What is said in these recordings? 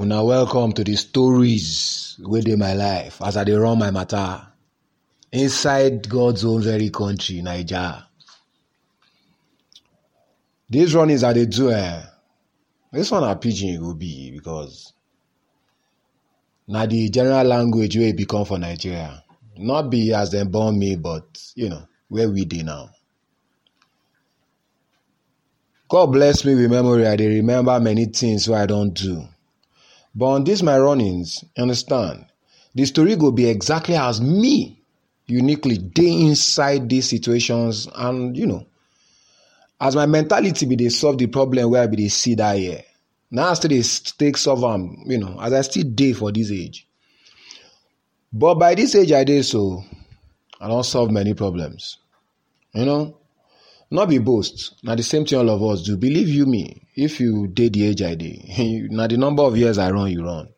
Una welcome to the stories dey my life as I dey run my matter inside God's own very country, Naija. Dis runnings I dey do eh, dis one na pidgin e go be because na the general language wey e become for Nigeria. Not be as dem born me but you know where we dey now. God bless me with memory, I dey remember many things wey I don do. But on dis my runnings, understand, the story will be exactly as me uniquely dey inside these situations and you know, as my mentality be dey solve the problem wey I be dey see that year. Na I still take solve am, you know, as I still dey for this age. But by this age I dey so, I don solve many problems. You know, no be boast, na the same thing all of us do. Believe you me, if you dey the age I dey, na the number of years I run you run.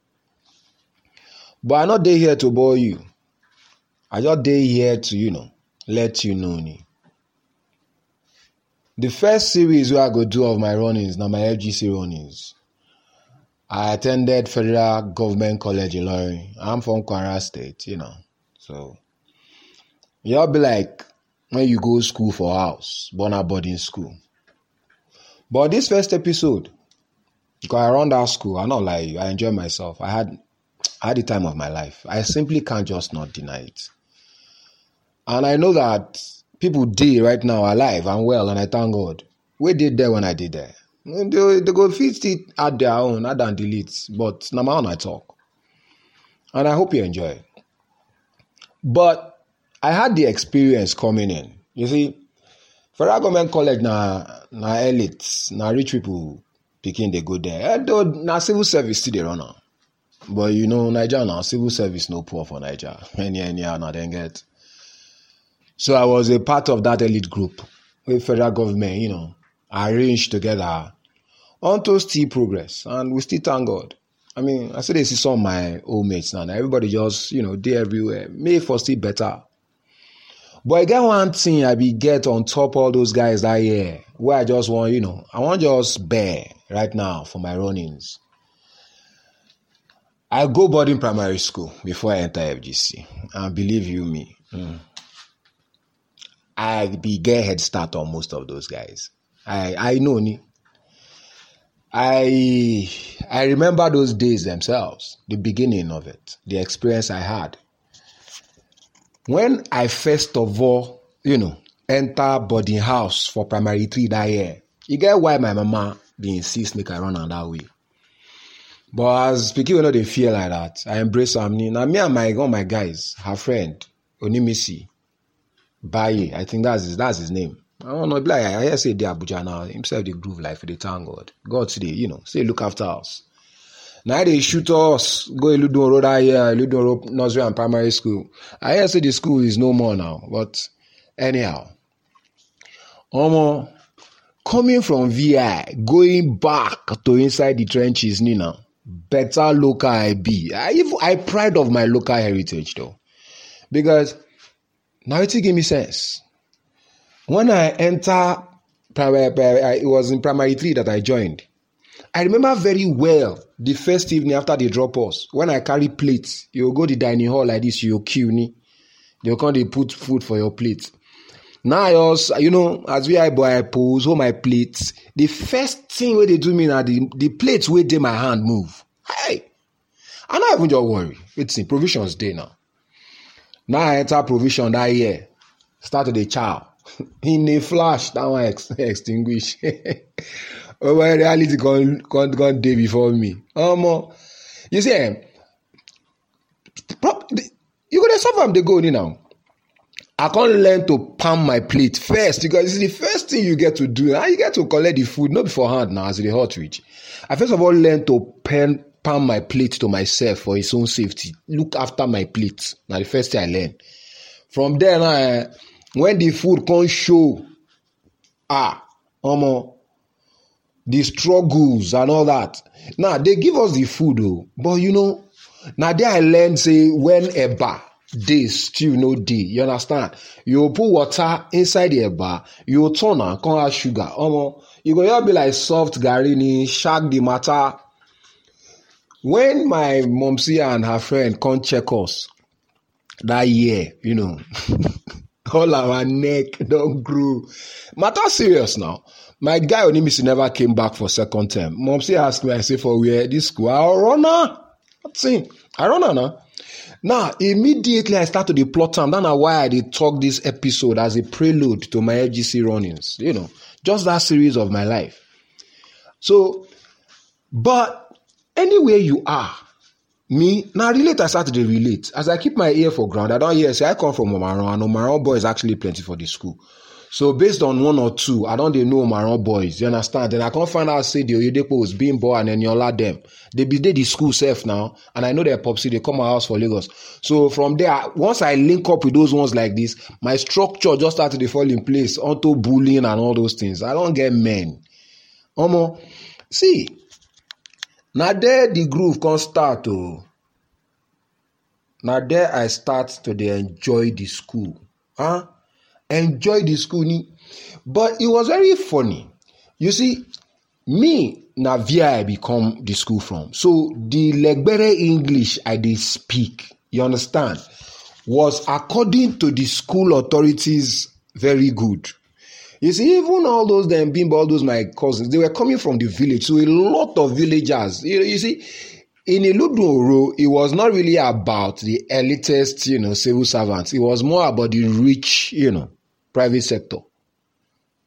But I no dey here to bore you. I just dey here to, you know, let you know ni. The first series wey I go do of my runnings na my FGC runnings. I attended Federal Government College in Ilorin. I'm from Kwara State, you know. So, e just be like when you go school for house, na boarding school. But this first episode, because I run that school, I not like I enjoy myself. I had I had the time of my life. I simply can't just not deny it. And I know that people dey right now alive and well, and I thank God. Wey did there when I did there. They, they go fix it at their own, add and delete, but na my own I talk. And I hope you enjoy. But I had the experience coming in. You see, Federal Government College na na elite, na rich people pikin dey go there. Although na civil service still dey run am. But you know, Naija na civil service no poor for Naija. Any anyhow na dem get. So I was a part of that elite group with federal government, you know, arranged together unto still progress. And we still thank God. I mean, I still see some of my old mates now. Everybody just, you know, they everywhere. May for still better. But I get one thing I be get on top all those guys that year wey I just want, you know, I want just bear right now for my runnings. I go boarding primary school before I enter FGC. And believe you me, mm, I be get head start on most of those guys. I I know ni. I I remember those days themselves, the beginning of it, the experience I had. When I first of all, you know, enter boarding house for primary three that year, you get why my mama dey insist make I run am that way. But as pikin wey no dey fear like that, I embrace am ni. Na me and my all my guys, her friend, Onimisi, Baye, I think that's his, that's his name. I don't know, like I hear say he dey Abuja now. Himself the groove life, the thank God. God still you know, say look after us. Now they shoot us, go Eludon Road that uh, year, Eludon Road Nursery and Primary School. I hear say the school is no more now, but anyhow. Omo, coming from VI, going back to inside the trenches, Nina, better local I be. I even I pride of my local heritage though, because now it give me sense. When I enter primary, it was in primary three that I joined. I remember very well the first evening after they drop us. When I carry plates, you go the dining hall like this, you queue ni. They come they put food for your plate. Now I also, you know, as we I boy I pose, hold my plates. The first thing where they do me now, the, the plates where they my hand move. Hey, I not even just worry. It's in provisions day now. Now I enter provision that year. Start to the chow. In a flash, that one ex- extinguish. oh, reality gone, gone, gone day before me. Um, you see, eh, you go to suffer they go ni now. I can't learn to palm my plate first because it's the first thing you get to do. Now you get to collect the food, not beforehand now as the hot reach. I first of all learn to pen, palm my plate to myself for its own safety. Look after my plate. Now the first thing I learn. From there now, eh, when the food come show, ah, omo, the struggles and all that. Now they give us the food oh, but you know, now there I learn say when eba dey stew no dey, you understand? You put water inside the eba, you turn am come add sugar. Omo, you go just be like soft garri ni, shark the matter. when my momsy and her friend come check us that year, you know, all our neck don't grow. Matter serious now. My guy Onimisi never came back for second term. Momsy asked me, I say, for where? This school. I run ah. What's in? I run ah, now. Now, immediately I start to plot time. That's why I did talk this episode as a prelude to my FGC runnings. You know, just that series of my life. So, but anywhere you are, me now relate i start to relate as i keep my ear for ground i don't hear say i come from Omu-Aran and Omu-Aran boys actually plenty for the school so based on one or two i don't they know omaran boys you understand? Then i can't find out say the oyedepo was being born and eniola them. They be dey the school safe now and i know their popsy they come my house for lagos. So from there once i link up with those ones like this my structure just started to fall in place onto bullying and all those things. I don't get men. Omo see na there the groove come start oh. Na there i start to dey enjoy the school. Huh enjoy the school but it was very funny. You see me na via i become the school from. So the legbere english i did speak you understand was according to the school authorities very good. You see, even all those them bimbo, all those my cousins, they were coming from the village. So a lot of villagers, you, know, you see, in Iludunro, it was not really about the elitist, you know, civil servants. It was more about the rich, you know, private sector.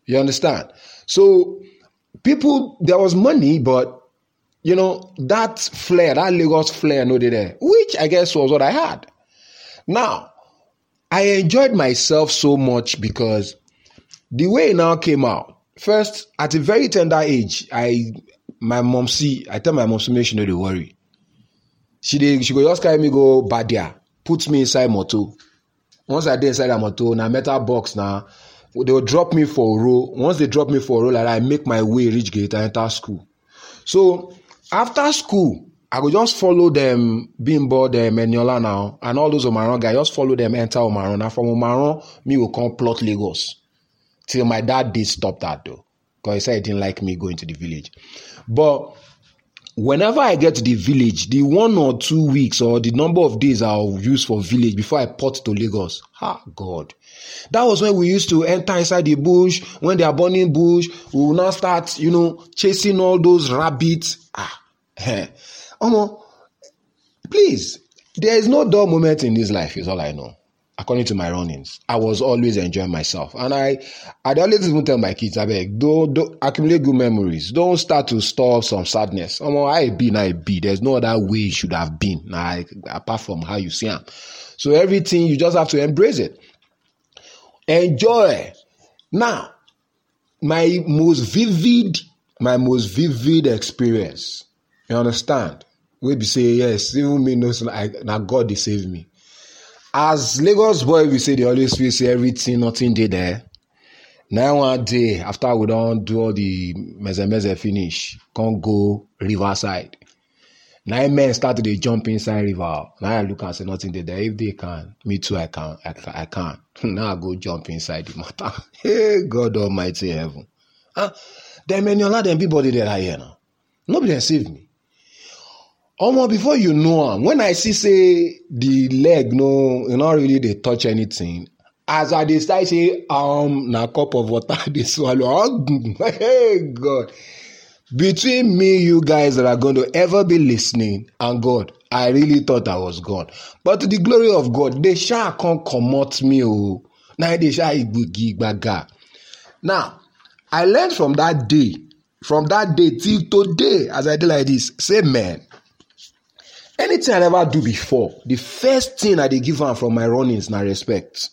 You understand? So people, there was money, but you know, that flair, that Lagos flair, no, there, which I guess was what I had. Now, I enjoyed myself so much because the way it now came out, first at a very tender age, I my mom see, I tell my mom, make she know the worry. She dey, she go just carry me go Badia, put me inside motor. Once I dey inside the motor, na metal box now. They will drop me for row. Once they drop me for row, like I make my way reach gate i enter school. So after school, I go just follow them, Bimbo, them, Eniola now, and all those Omu-Aran guys, just follow them, enter Omu-Aran. And from Omu-Aran, me will come plot Lagos. Till my dad did stop that though. Because he said he didn't like me going to the village. But whenever I get to the village, the one or two weeks or the number of days I'll use for village before I port to Lagos, ah, God. That was when we used to enter inside the bush. When they are burning bush, we will now start, you know, chasing all those rabbits. Ah, eh. Omo, please, there is no dull moment in this life, is all I know according to my runnings, I was always enjoying myself. And I, I always even tell my kids, I beg, don't, don't accumulate good memories. Don't start to store some sadness. Um, I be, I be. There's no other way it should have been, like, apart from how you see them. So everything, you just have to embrace it. Enjoy. Now, my most vivid, my most vivid experience, you understand? We be say, yes, even me knows, now God, they saved me as lagos boy we say they always feel say everything nothing dey there. Now one day after we don do all the meze meze finish come go river side na men start to jump inside river. Na i look am say nothing dey there. If they can me too i can i can i can. Now i go jump inside the matter. Hey god almighty heaven. Ah dem eniola dem people dey there here now. Nobody dem save me omo before you know am when i see say the leg no e no really dey touch anything as i dey start say um na cup of water i dey swallow hey god. Between me you guys that are going to ever be listening and god i really thought i was gone but to the glory of god they sha come comot me o na dey sha igbigi gbaga now i learned from that day from that day till today as i dey like this say man anything I ever do before the first thing i dey give am from my runnings na respect.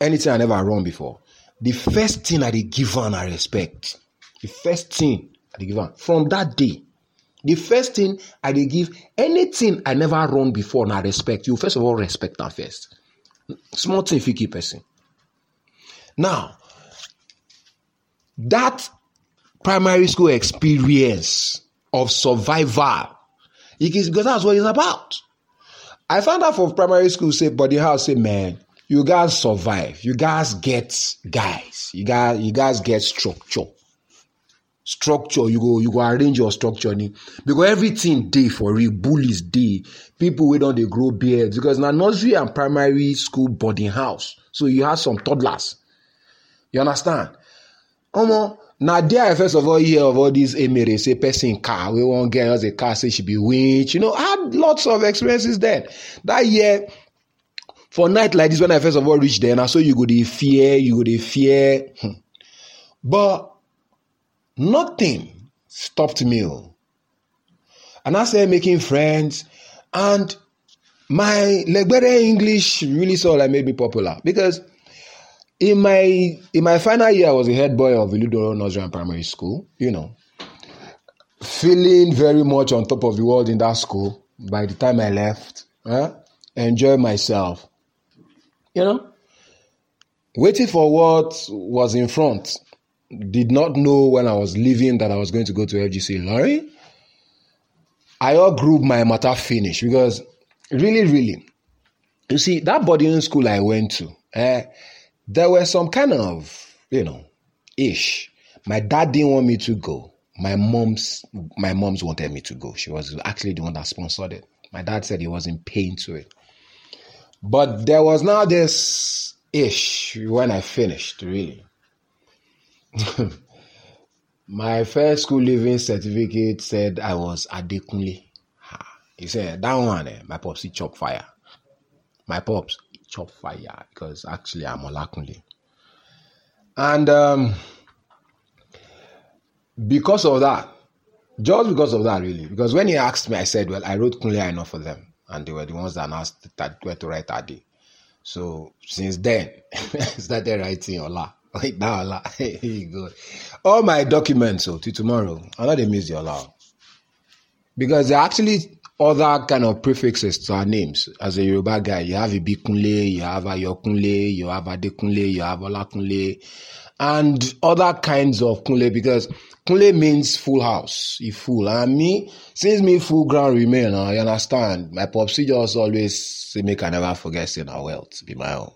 Anything i never run before the first thing i dey give am na respect. The first thing i dey give am from that day. The first thing i dey give anything i never run before na respect. You first of all respect am first. Small thing fit kill person. Now that primary school experience of survival because that's what it's about. I found out from primary school, say, body house, say, man, you guys survive. You guys get guys. You guys, you guys get structure. structure you go you go arrange your structure because everything dey for real bullies dey people wey on dey grow beards because na nursery and primary school boarding house so you have some toddlers you understand omo na there i first of all hear of all these emere say person car wey wan get just a car say she be winch you know i had lots of experiences then that year for night like this when i first of all reach there na so you go dey fear you go dey fear hmm. but nothing stopped me o and i started making friends and my legbere english really sort of like made me popular because in my in my final year i was the head boy of iludoro nursery primary school you know. Feeling very much on top of the world in that school by the time i left huh? enjoy myself you know. Waiting for what was in front did not know when i was leaving that i was going to go to fgc Ilorin i all group my matter finish because really really you see that boarding school i went to eh, there were some kind of you know ish. My dad didn't want me to go. My mom's my mom's wanted me to go. She was actually the one that sponsored it. My dad said he wasn't paying to it. But there was now this ish when i finished really. My first school leaving certificate said i was adequately. he said that one eh, my pops he chop fire. My pops chop fire because actually i'm olakunle. And um, because of that just because of that really because when he asked me i said well i wrote kunle enough for them and they were the ones that asked that where to write day so since then i started writing ola. Wait, now ola here you go all my documents so till tomorrow i know they miss ola because they're actually other kind of prefixes to our names. As a Yoruba guy, you have Ibikunle, you have Ayokunle, you have Adekunle, you have Olakunle, and other kinds of Kunle because Kunle means full house, if full. And me, since me full ground remain, uh, I understand. My popsy just always say make I never forget say na wealth be my own.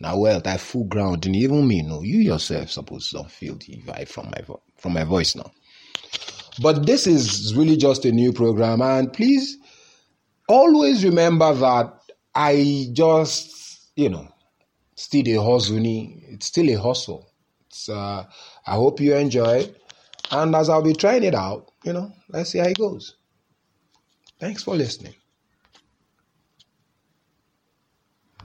Now wealth, I full ground, even me, no, you yourself supposed to don't feel the vibe from my from my voice now. But this is really just a new program, and please always remember that I just, you know, still a hustle. It's still a hustle. It's, uh, I hope you enjoy it. And as I'll be trying it out, you know, let's see how it goes. Thanks for listening.